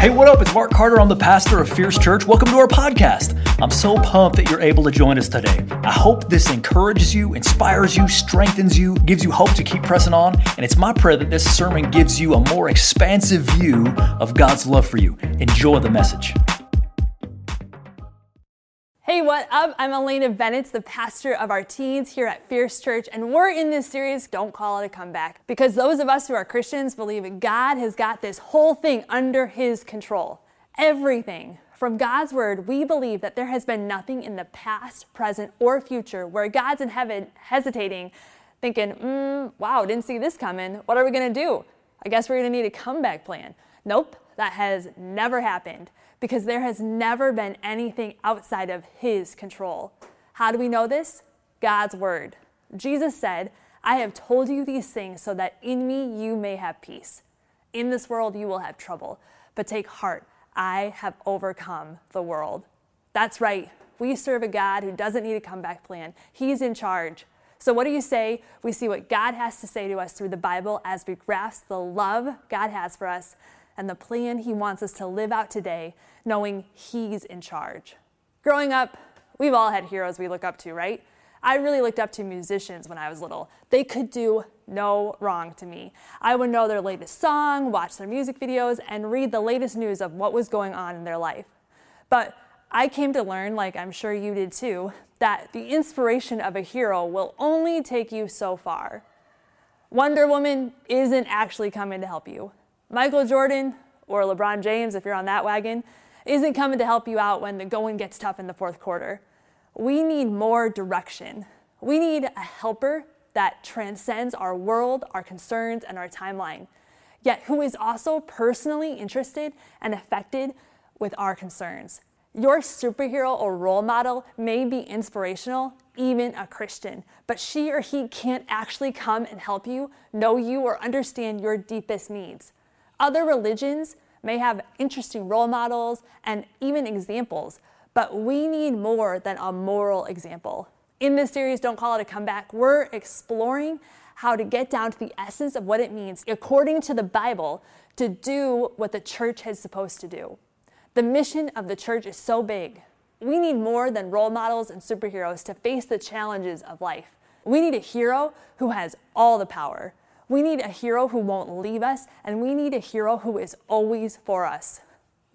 Hey, what up? It's Mark Carter. I'm the pastor of Fierce Church. Welcome to our podcast. I'm so pumped that you're able to join us today. I hope this encourages you, inspires you, strengthens you, gives you hope to keep pressing on. And it's my prayer that this sermon gives you a more expansive view of God's love for you. Enjoy the message. Hey, what up? I'm Elena Bennett, the pastor of our teens here at Fierce Church, and we're in this series, Don't Call It a Comeback, because those of us who are Christians believe God has got this whole thing under His control. Everything. From God's Word, we believe that there has been nothing in the past, present, or future where God's in heaven hesitating, thinking, mm, wow, didn't see this coming. What are we going to do? I guess we're going to need a comeback plan. Nope, that has never happened because there has never been anything outside of His control. How do we know this? God's Word. Jesus said, I have told you these things so that in me you may have peace. In this world you will have trouble, but take heart, I have overcome the world. That's right. We serve a God who doesn't need a comeback plan. He's in charge. So, what do you say? We see what God has to say to us through the Bible as we grasp the love God has for us and the plan He wants us to live out today, knowing He's in charge. Growing up, we've all had heroes we look up to, right? I really looked up to musicians when I was little. They could do no wrong to me. I would know their latest song, watch their music videos, and read the latest news of what was going on in their life. But I came to learn, like I'm sure you did too, that the inspiration of a hero will only take you so far. Wonder Woman isn't actually coming to help you. Michael Jordan or LeBron James, if you're on that wagon, isn't coming to help you out when the going gets tough in the fourth quarter. We need more direction. We need a helper that transcends our world, our concerns, and our timeline, yet who is also personally interested and affected with our concerns. Your superhero or role model may be inspirational, even a Christian, but she or he can't actually come and help you, know you, or understand your deepest needs. Other religions may have interesting role models and even examples, but we need more than a moral example. In this series, Don't Call It a Comeback, we're exploring how to get down to the essence of what it means, according to the Bible, to do what the church is supposed to do. The mission of the church is so big. We need more than role models and superheroes to face the challenges of life. We need a hero who has all the power, we need a hero who won't leave us, and we need a hero who is always for us.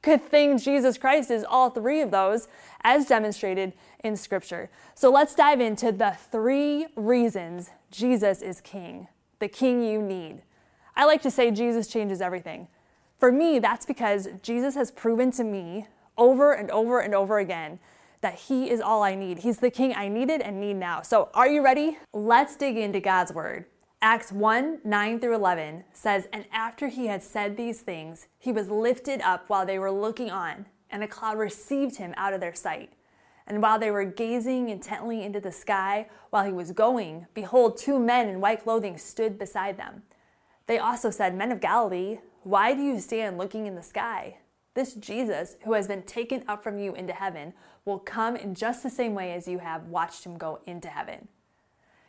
Good thing Jesus Christ is all three of those, as demonstrated in Scripture. So let's dive into the three reasons Jesus is King, the King you need. I like to say Jesus changes everything. For me, that's because Jesus has proven to me over and over and over again that He is all I need. He's the King I needed and need now. So, are you ready? Let's dig into God's Word. Acts 1 9 through 11 says, And after he had said these things, he was lifted up while they were looking on, and a cloud received him out of their sight. And while they were gazing intently into the sky while he was going, behold, two men in white clothing stood beside them. They also said, Men of Galilee, why do you stand looking in the sky? This Jesus, who has been taken up from you into heaven, will come in just the same way as you have watched him go into heaven.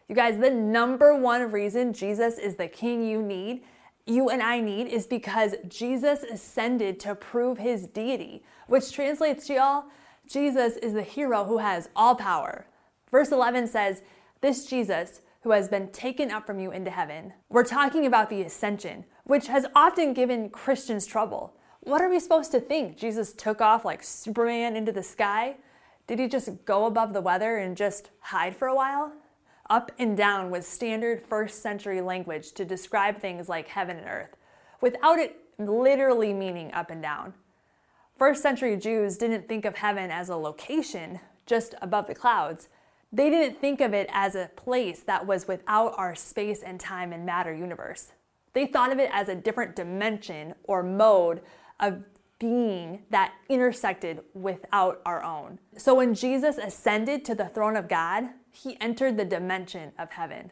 You guys, the number one reason Jesus is the king you need, you and I need, is because Jesus ascended to prove his deity, which translates to y'all, Jesus is the hero who has all power. Verse 11 says, This Jesus, who has been taken up from you into heaven. We're talking about the ascension, which has often given Christians trouble. What are we supposed to think? Jesus took off like Superman into the sky? Did he just go above the weather and just hide for a while? Up and down was standard first century language to describe things like heaven and earth, without it literally meaning up and down. First century Jews didn't think of heaven as a location just above the clouds. They didn't think of it as a place that was without our space and time and matter universe. They thought of it as a different dimension or mode of being that intersected without our own. So when Jesus ascended to the throne of God, he entered the dimension of heaven.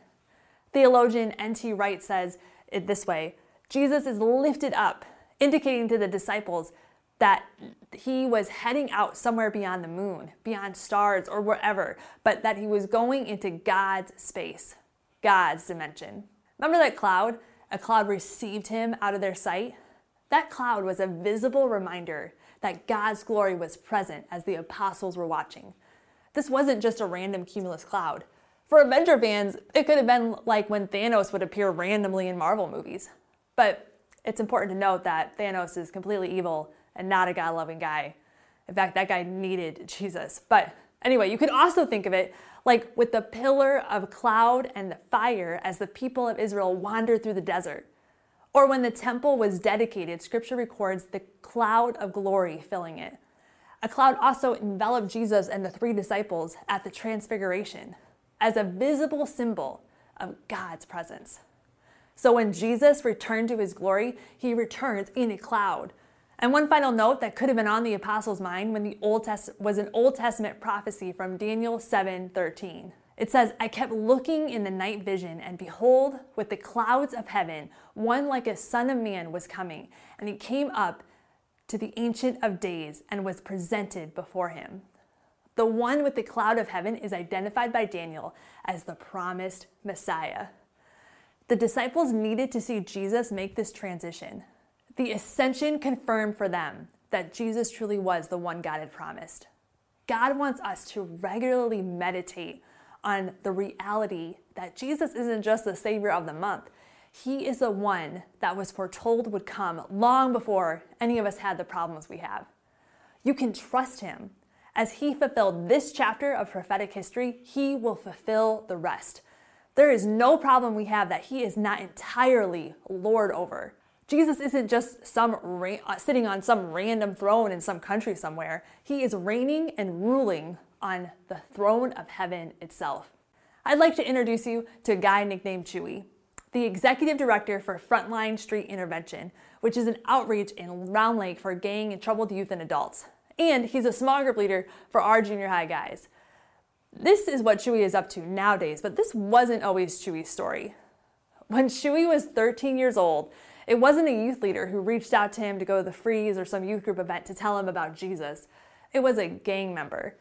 Theologian N.T. Wright says it this way Jesus is lifted up, indicating to the disciples that he was heading out somewhere beyond the moon, beyond stars, or wherever, but that he was going into God's space, God's dimension. Remember that cloud? A cloud received him out of their sight. That cloud was a visible reminder that God's glory was present as the apostles were watching. This wasn't just a random cumulus cloud. For Avenger fans, it could have been like when Thanos would appear randomly in Marvel movies. But it's important to note that Thanos is completely evil and not a God loving guy. In fact, that guy needed Jesus. But anyway, you could also think of it like with the pillar of cloud and fire as the people of Israel wandered through the desert. Or when the temple was dedicated, scripture records the cloud of glory filling it. A cloud also enveloped Jesus and the three disciples at the transfiguration as a visible symbol of God's presence. So when Jesus returned to his glory, he returns in a cloud. And one final note that could have been on the apostles' mind when the Old Test- was an Old Testament prophecy from Daniel 7:13. It says, I kept looking in the night vision, and behold, with the clouds of heaven, one like a son of man was coming, and he came up to the Ancient of Days and was presented before him. The one with the cloud of heaven is identified by Daniel as the promised Messiah. The disciples needed to see Jesus make this transition. The ascension confirmed for them that Jesus truly was the one God had promised. God wants us to regularly meditate on the reality that Jesus isn't just the Savior of the month. He is the one that was foretold would come long before any of us had the problems we have. You can trust Him as he fulfilled this chapter of prophetic history, he will fulfill the rest. There is no problem we have that he is not entirely Lord over. Jesus isn't just some ra- uh, sitting on some random throne in some country somewhere. He is reigning and ruling on the throne of heaven itself. I'd like to introduce you to a guy nicknamed Chewy, the executive director for Frontline Street Intervention, which is an outreach in Round Lake for gang and troubled youth and adults and he's a small group leader for our junior high guys. This is what Chewy is up to nowadays, but this wasn't always Chewy's story. When Chewy was 13 years old, it wasn't a youth leader who reached out to him to go to the freeze or some youth group event to tell him about Jesus. It was a gang member.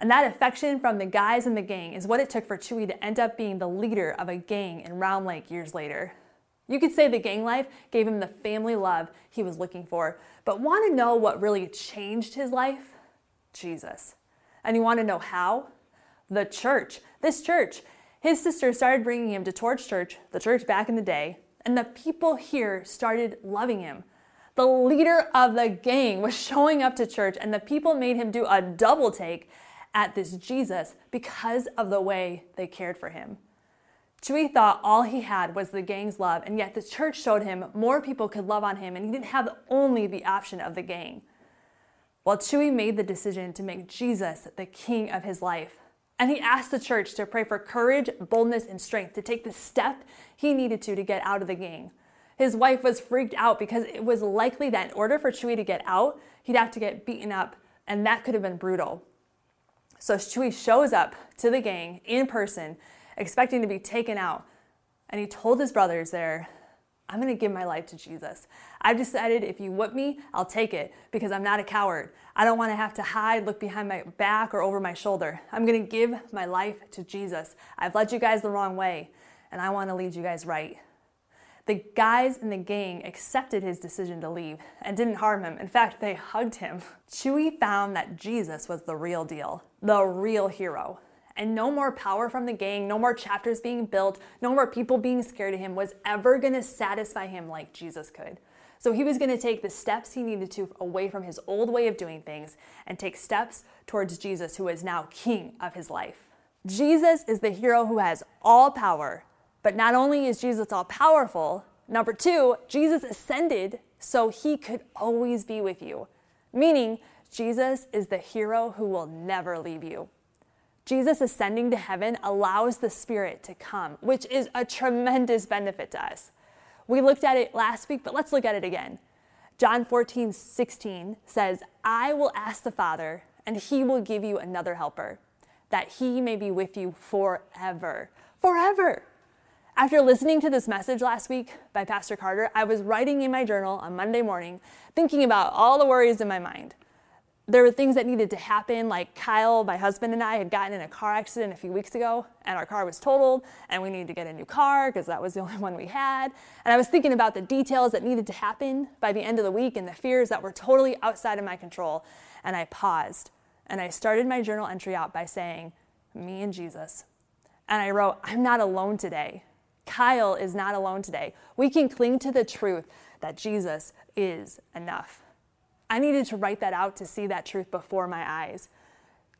And that affection from the guys in the gang is what it took for Chewy to end up being the leader of a gang in Round Lake years later. You could say the gang life gave him the family love he was looking for. But want to know what really changed his life? Jesus. And you want to know how? The church. This church. His sister started bringing him to Torch Church, the church back in the day, and the people here started loving him. The leader of the gang was showing up to church, and the people made him do a double take at this Jesus because of the way they cared for him. Chewy thought all he had was the gang's love, and yet the church showed him more people could love on him, and he didn't have only the option of the gang. Well, Chewy made the decision to make Jesus the king of his life. And he asked the church to pray for courage, boldness, and strength to take the step he needed to to get out of the gang. His wife was freaked out because it was likely that in order for Chewy to get out, he'd have to get beaten up, and that could have been brutal. So Chewy shows up to the gang in person expecting to be taken out. And he told his brothers there, I'm going to give my life to Jesus. I've decided if you whip me, I'll take it because I'm not a coward. I don't want to have to hide, look behind my back or over my shoulder. I'm going to give my life to Jesus. I've led you guys the wrong way, and I want to lead you guys right. The guys in the gang accepted his decision to leave and didn't harm him. In fact, they hugged him. Chewy found that Jesus was the real deal, the real hero and no more power from the gang, no more chapters being built, no more people being scared of him was ever to satisfy him like Jesus could. So he was to take the steps he needed to away from his old way of doing things and take steps towards Jesus, who is now king of his life. Jesus is the hero who has all power, but not only is Jesus all powerful, number two, Jesus ascended so he could always be with you, meaning Jesus is the hero who will never leave you. Jesus ascending to heaven allows the Spirit to come, which is a tremendous benefit to us. We looked at it last week, but let's look at it again. John 14, 16 says, I will ask the Father, and he will give you another helper, that he may be with you forever. Forever. After listening to this message last week by Pastor Carter, I was writing in my journal on Monday morning, thinking about all the worries in my mind. There were things that needed to happen, like Kyle, my husband, and I had gotten in a car accident a few weeks ago, and our car was totaled, and we needed to get a new car because that was the only one we had. And I was thinking about the details that needed to happen by the end of the week and the fears that were totally outside of my control. And I paused and I started my journal entry out by saying, Me and Jesus. And I wrote, I'm not alone today. Kyle is not alone today. We can cling to the truth that Jesus is enough. I needed to write that out to see that truth before my eyes.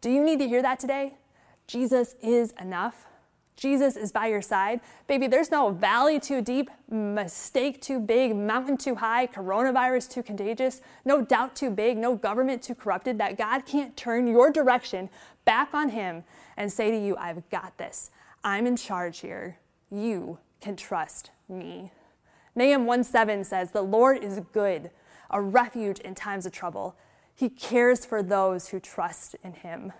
Do you need to hear that today? Jesus is enough. Jesus is by your side. Baby, there's no valley too deep, mistake too big, mountain too high, coronavirus too contagious, no doubt too big, no government too corrupted that God can't turn your direction back on Him and say to you, I've got this. I'm in charge here. You can trust me. Nahum 1 7 says, The Lord is good a refuge in times of trouble. He cares for those who trust in him.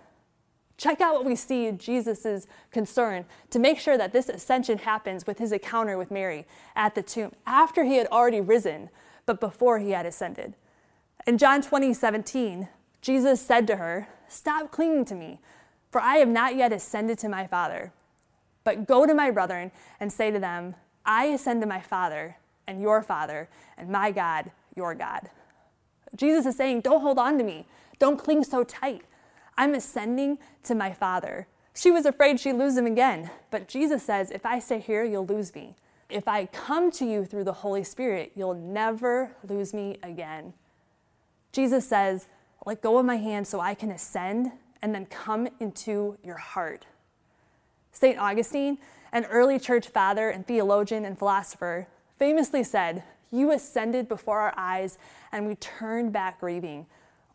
Check out what we see Jesus' concern to make sure that this ascension happens with his encounter with Mary at the tomb after he had already risen, but before he had ascended. In John 20, 17, Jesus said to her, Stop clinging to me, for I have not yet ascended to my Father. But go to my brethren and say to them, I ascend to my Father and your Father, and my God your God. Jesus is saying, Don't hold on to me. Don't cling so tight. I'm ascending to my Father. She was afraid she'd lose him again, but Jesus says, If I stay here, you'll lose me. If I come to you through the Holy Spirit, you'll never lose me again. Jesus says, Let go of my hand so I can ascend and then come into your heart. St. Augustine, an early church father and theologian and philosopher, famously said, you ascended before our eyes, and we turned back grieving,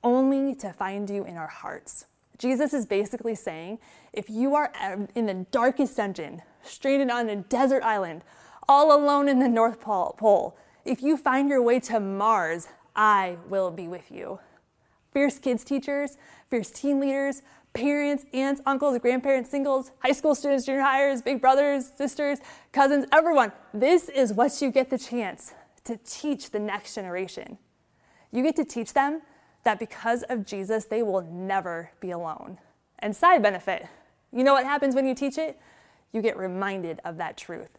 only to find you in our hearts. Jesus is basically saying if you are in the darkest dungeon, stranded on a desert island, all alone in the North Pole, if you find your way to Mars, I will be with you. Fierce kids teachers, fierce teen leaders, parents, aunts, uncles, grandparents, singles, high school students, junior hires, big brothers, sisters, cousins, everyone. This is what you get the chance to teach the next generation. You get to teach them that because of Jesus, they will never be alone. And side benefit, you know what happens when you teach it? You get reminded of that truth.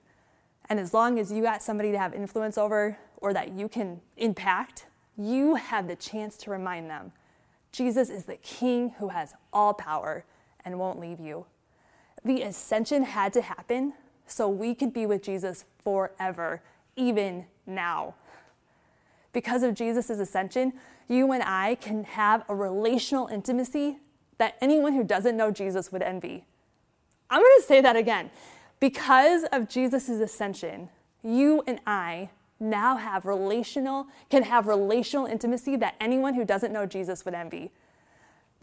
And as long as you got somebody to have influence over or that you can impact, you have the chance to remind them Jesus is the King who has all power and won't leave you. The ascension had to happen so we could be with Jesus forever, even now. Because of Jesus' ascension, you and I can have a relational intimacy that anyone who doesn't know Jesus would envy. I'm going to say that again. Because of Jesus' ascension, you and I now have relational, can have relational intimacy that anyone who doesn't know Jesus would envy.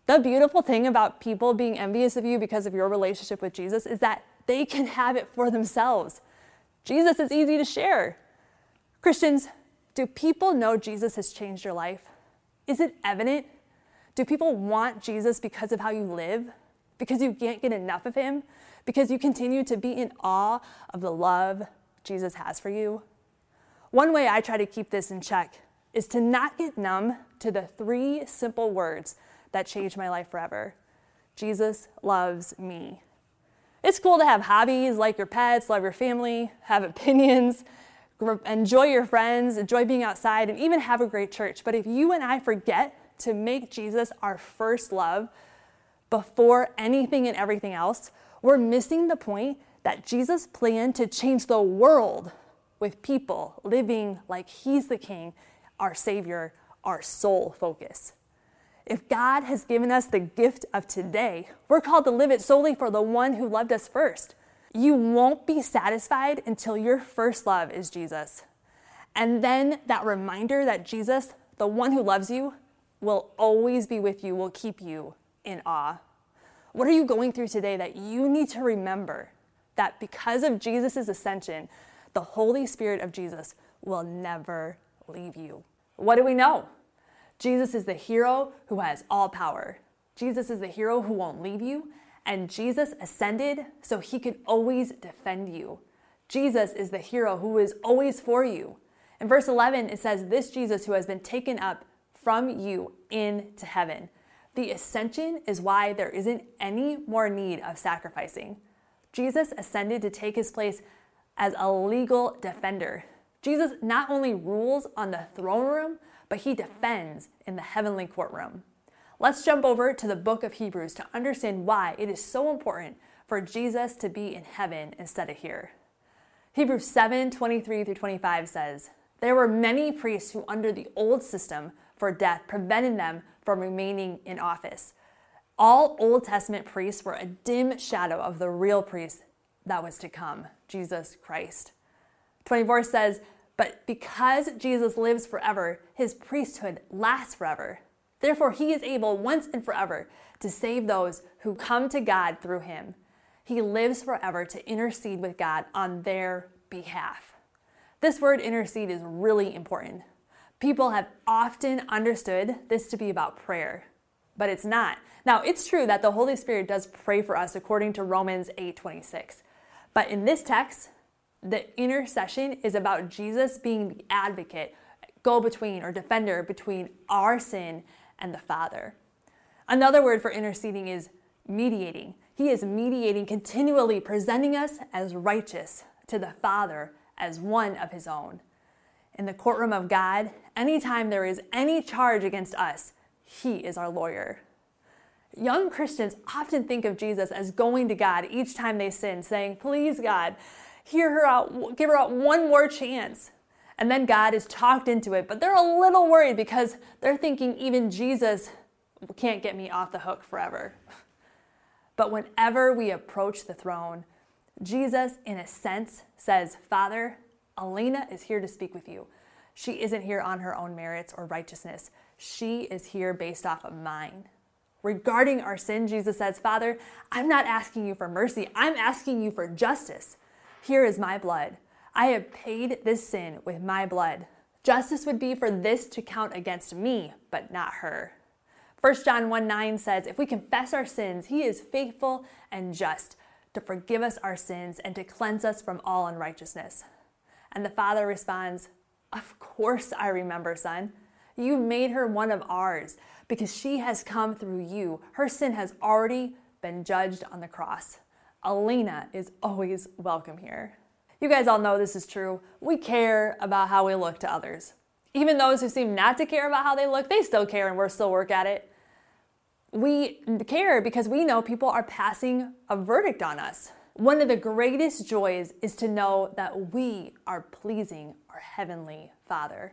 The beautiful thing about people being envious of you because of your relationship with Jesus is that they can have it for themselves. Jesus is easy to share. Christians, do people know Jesus has changed your life? Is it evident? Do people want Jesus because of how you live? Because you can't get enough of him? Because you continue to be in awe of the love Jesus has for you? One way I try to keep this in check is to not get numb to the three simple words that changed my life forever Jesus loves me. It's cool to have hobbies, like your pets, love your family, have opinions, enjoy your friends, enjoy being outside, and even have a great church. But if you and I forget to make Jesus our first love before anything and everything else, we're missing the point that Jesus planned to change the world with people living like He's the King, our Savior, our sole focus. If God has given us the gift of today, we're called to live it solely for the one who loved us first. You won't be satisfied until your first love is Jesus. And then that reminder that Jesus, the one who loves you, will always be with you, will keep you in awe. What are you going through today that you need to remember that because of Jesus' ascension, the Holy Spirit of Jesus will never leave you? What do we know? Jesus is the hero who has all power. Jesus is the hero who won't leave you and Jesus ascended so he could always defend you. Jesus is the hero who is always for you. In verse 11, it says, This Jesus who has been taken up from you into heaven. The ascension is why there isn't any more need of sacrificing. Jesus ascended to take his place as a legal defender. Jesus not only rules on the throne room, but he defends in the heavenly courtroom. Let's jump over to the book of Hebrews to understand why it is so important for Jesus to be in heaven instead of here. Hebrews 7 23 through 25 says, There were many priests who, under the old system for death, prevented them from remaining in office. All Old Testament priests were a dim shadow of the real priest that was to come, Jesus Christ. 24 says, But because Jesus lives forever, his priesthood lasts forever. Therefore, he is able once and forever to save those who come to God through him. He lives forever to intercede with God on their behalf. This word intercede is really important. People have often understood this to be about prayer, but it's not. Now, it's true that the Holy Spirit does pray for us according to Romans 8:26. But in this text, the intercession is about Jesus being the advocate, go between or defender between our sin and the Father. Another word for interceding is mediating. He is mediating continually, presenting us as righteous to the Father as one of his own. In the courtroom of God, anytime there is any charge against us, he is our lawyer. Young Christians often think of Jesus as going to God each time they sin, saying, Please, God, hear her out, give her out one more chance. And then God is talked into it, but they're a little worried because they're thinking even Jesus can't get me off the hook forever. But whenever we approach the throne, Jesus, in a sense, says, Father, Elena is here to speak with you. She isn't here on her own merits or righteousness. She is here based off of mine. Regarding our sin, Jesus says, Father, I'm not asking you for mercy, I'm asking you for justice. Here is my blood. I have paid this sin with my blood. Justice would be for this to count against me, but not her. 1 John 1 9 says, If we confess our sins, he is faithful and just to forgive us our sins and to cleanse us from all unrighteousness. And the father responds, Of course I remember, son. You made her one of ours because she has come through you. Her sin has already been judged on the cross. Elena is always welcome here. You guys all know this is true. We care about how we look to others. Even those who seem not to care about how they look, they still care and we're still work at it. We care because we know people are passing a verdict on us. One of the greatest joys is to know that we are pleasing our Heavenly Father.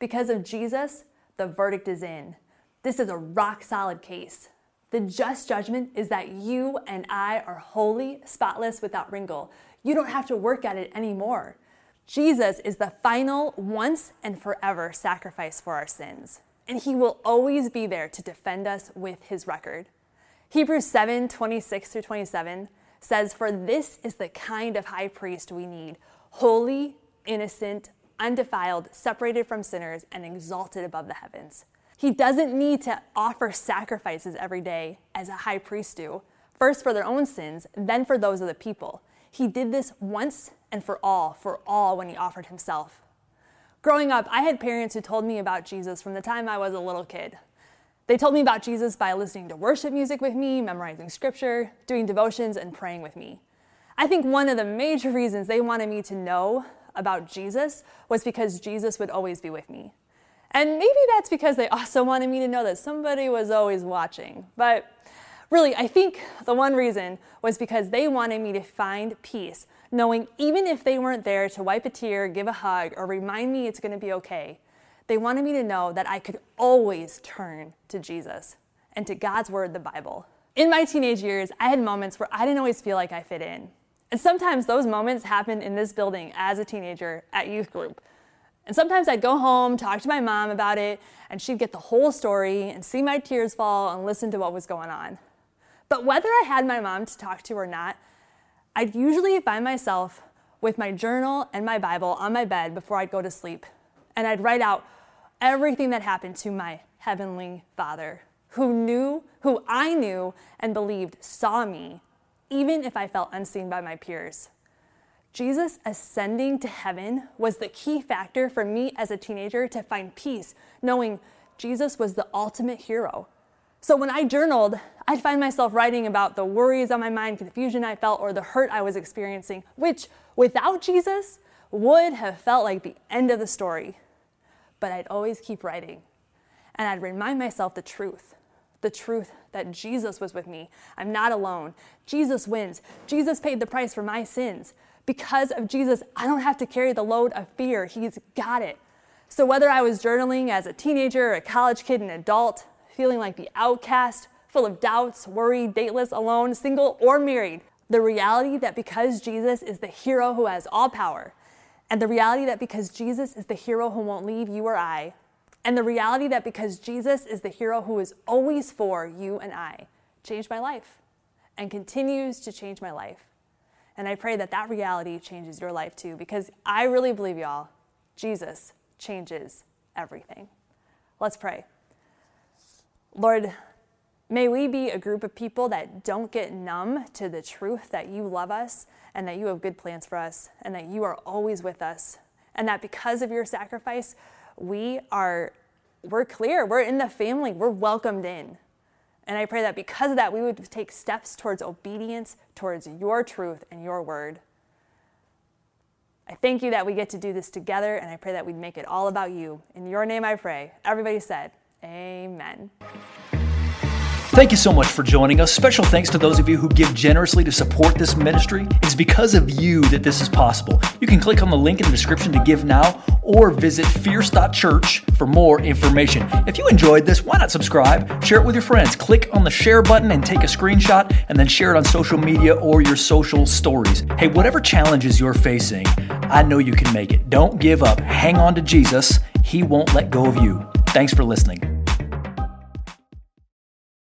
Because of Jesus, the verdict is in. This is a rock solid case. The just judgment is that you and I are holy, spotless, without wrinkle. You don't have to work at it anymore. Jesus is the final, once and forever sacrifice for our sins, and he will always be there to defend us with his record. Hebrews 7 26 through 27 says, For this is the kind of high priest we need holy, innocent, undefiled, separated from sinners, and exalted above the heavens. He doesn't need to offer sacrifices every day as a high priest do, first for their own sins, then for those of the people. He did this once and for all, for all when he offered himself. Growing up, I had parents who told me about Jesus from the time I was a little kid. They told me about Jesus by listening to worship music with me, memorizing scripture, doing devotions, and praying with me. I think one of the major reasons they wanted me to know about Jesus was because Jesus would always be with me. And maybe that's because they also wanted me to know that somebody was always watching. But really, I think the one reason was because they wanted me to find peace, knowing even if they weren't there to wipe a tear, give a hug, or remind me it's going to be okay, they wanted me to know that I could always turn to Jesus and to God's Word, the Bible. In my teenage years, I had moments where I didn't always feel like I fit in. And sometimes those moments happened in this building as a teenager at youth group. And sometimes I'd go home, talk to my mom about it, and she'd get the whole story and see my tears fall and listen to what was going on. But whether I had my mom to talk to or not, I'd usually find myself with my journal and my Bible on my bed before I'd go to sleep, and I'd write out everything that happened to my heavenly Father, who knew, who I knew and believed saw me, even if I felt unseen by my peers. Jesus ascending to heaven was the key factor for me as a teenager to find peace, knowing Jesus was the ultimate hero. So when I journaled, I'd find myself writing about the worries on my mind, confusion I felt, or the hurt I was experiencing, which without Jesus would have felt like the end of the story. But I'd always keep writing. And I'd remind myself the truth the truth that Jesus was with me. I'm not alone. Jesus wins. Jesus paid the price for my sins. Because of Jesus, I don't have to carry the load of fear. He's got it. So, whether I was journaling as a teenager, a college kid, an adult, feeling like the outcast, full of doubts, worried, dateless, alone, single, or married, the reality that because Jesus is the hero who has all power, and the reality that because Jesus is the hero who won't leave you or I, and the reality that because Jesus is the hero who is always for you and I, changed my life and continues to change my life. And I pray that that reality changes your life too, because I really believe, y'all, Jesus changes everything. Let's pray. Lord, may we be a group of people that don't get numb to the truth that you love us and that you have good plans for us, and that you are always with us, and that because of your sacrifice, we are we're clear, we're in the family, we're welcomed in. And I pray that because of that, we would take steps towards obedience, towards your truth and your word. I thank you that we get to do this together, and I pray that we'd make it all about you. In your name I pray. Everybody said, Amen. Thank you so much for joining us. Special thanks to those of you who give generously to support this ministry. It's because of you that this is possible. You can click on the link in the description to give now or visit fierce.church for more information. If you enjoyed this, why not subscribe? Share it with your friends. Click on the share button and take a screenshot and then share it on social media or your social stories. Hey, whatever challenges you're facing, I know you can make it. Don't give up. Hang on to Jesus. He won't let go of you. Thanks for listening.